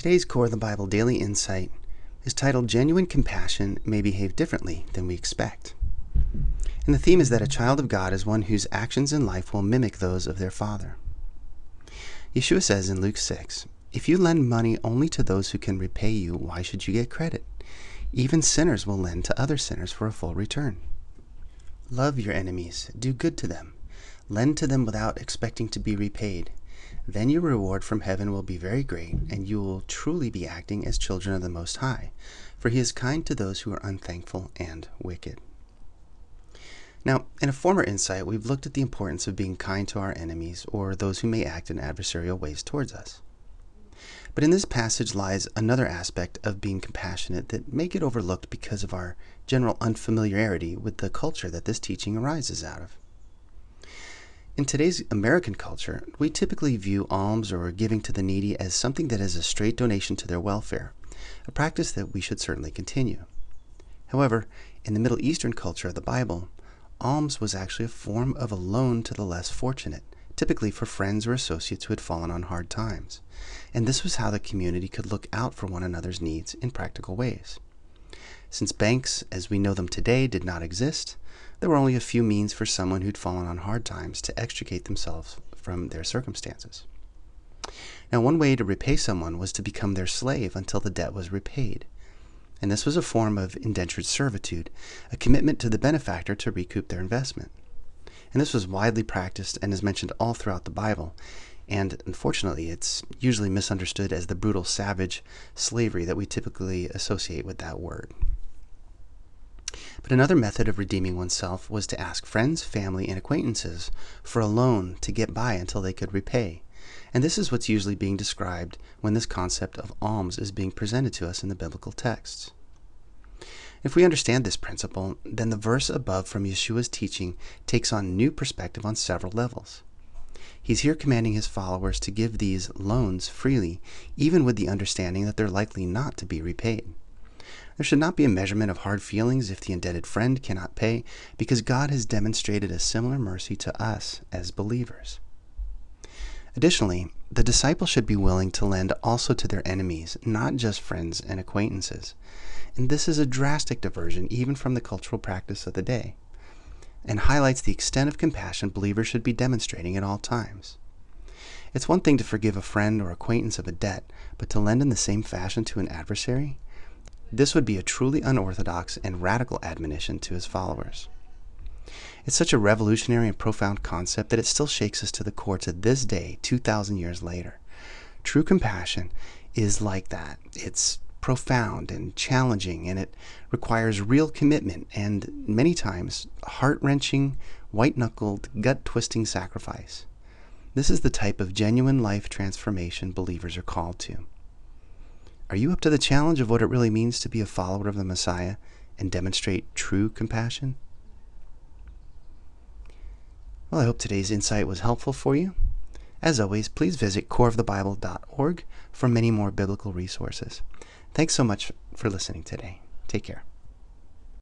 Today's Core of the Bible Daily Insight is titled Genuine Compassion May Behave Differently Than We Expect. And the theme is that a child of God is one whose actions in life will mimic those of their father. Yeshua says in Luke 6 If you lend money only to those who can repay you, why should you get credit? Even sinners will lend to other sinners for a full return. Love your enemies, do good to them, lend to them without expecting to be repaid. Then your reward from heaven will be very great, and you will truly be acting as children of the Most High, for He is kind to those who are unthankful and wicked. Now, in a former insight, we've looked at the importance of being kind to our enemies or those who may act in adversarial ways towards us. But in this passage lies another aspect of being compassionate that may get overlooked because of our general unfamiliarity with the culture that this teaching arises out of. In today's American culture, we typically view alms or giving to the needy as something that is a straight donation to their welfare, a practice that we should certainly continue. However, in the Middle Eastern culture of the Bible, alms was actually a form of a loan to the less fortunate, typically for friends or associates who had fallen on hard times. And this was how the community could look out for one another's needs in practical ways. Since banks, as we know them today, did not exist, there were only a few means for someone who'd fallen on hard times to extricate themselves from their circumstances. Now, one way to repay someone was to become their slave until the debt was repaid. And this was a form of indentured servitude, a commitment to the benefactor to recoup their investment. And this was widely practiced and is mentioned all throughout the Bible. And unfortunately, it's usually misunderstood as the brutal, savage slavery that we typically associate with that word. But another method of redeeming oneself was to ask friends, family, and acquaintances for a loan to get by until they could repay. And this is what's usually being described when this concept of alms is being presented to us in the biblical texts. If we understand this principle, then the verse above from Yeshua's teaching takes on new perspective on several levels. He's here commanding his followers to give these loans freely, even with the understanding that they're likely not to be repaid. There should not be a measurement of hard feelings if the indebted friend cannot pay, because God has demonstrated a similar mercy to us as believers. Additionally, the disciple should be willing to lend also to their enemies, not just friends and acquaintances. And this is a drastic diversion even from the cultural practice of the day, and highlights the extent of compassion believers should be demonstrating at all times. It's one thing to forgive a friend or acquaintance of a debt, but to lend in the same fashion to an adversary? This would be a truly unorthodox and radical admonition to his followers. It's such a revolutionary and profound concept that it still shakes us to the core to this day, 2,000 years later. True compassion is like that. It's profound and challenging, and it requires real commitment and many times heart wrenching, white knuckled, gut twisting sacrifice. This is the type of genuine life transformation believers are called to. Are you up to the challenge of what it really means to be a follower of the Messiah and demonstrate true compassion? Well, I hope today's insight was helpful for you. As always, please visit coreofthebible.org for many more biblical resources. Thanks so much for listening today. Take care.